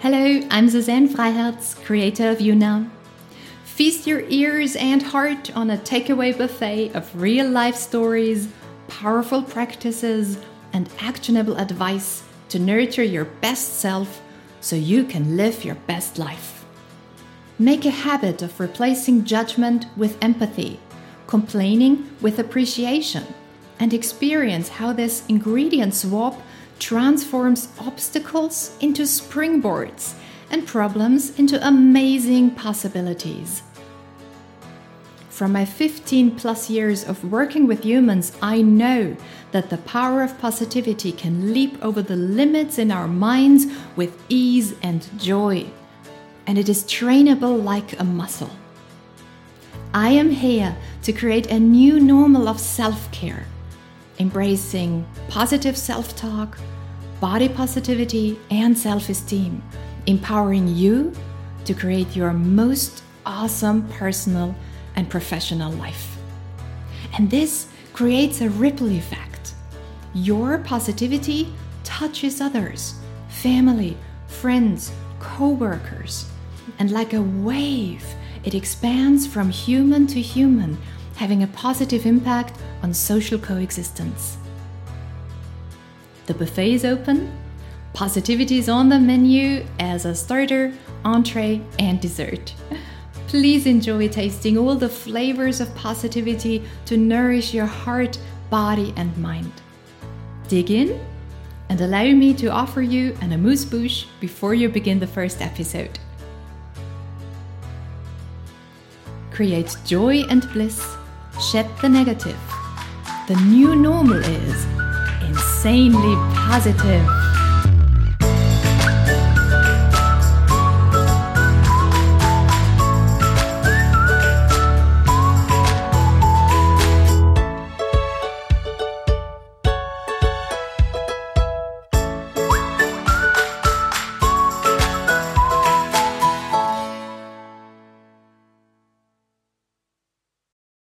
Hello, I'm Suzanne Freiherz, creator of YouNow. Feast your ears and heart on a takeaway buffet of real life stories, powerful practices, and actionable advice to nurture your best self so you can live your best life. Make a habit of replacing judgment with empathy, complaining with appreciation, and experience how this ingredient swap transforms obstacles into springboards and problems into amazing possibilities. From my 15 plus years of working with humans, I know that the power of positivity can leap over the limits in our minds with ease and joy. And it is trainable like a muscle. I am here to create a new normal of self care, embracing positive self talk, body positivity, and self esteem, empowering you to create your most awesome personal and professional life. And this creates a ripple effect. Your positivity touches others, family, friends, co workers, and like a wave, it expands from human to human, having a positive impact on social coexistence. The buffet is open. Positivity is on the menu as a starter, entree, and dessert. Please enjoy tasting all the flavors of positivity to nourish your heart, body, and mind. Dig in and allow me to offer you an amuse bouche before you begin the first episode. Create joy and bliss, shed the negative. The new normal is insanely positive.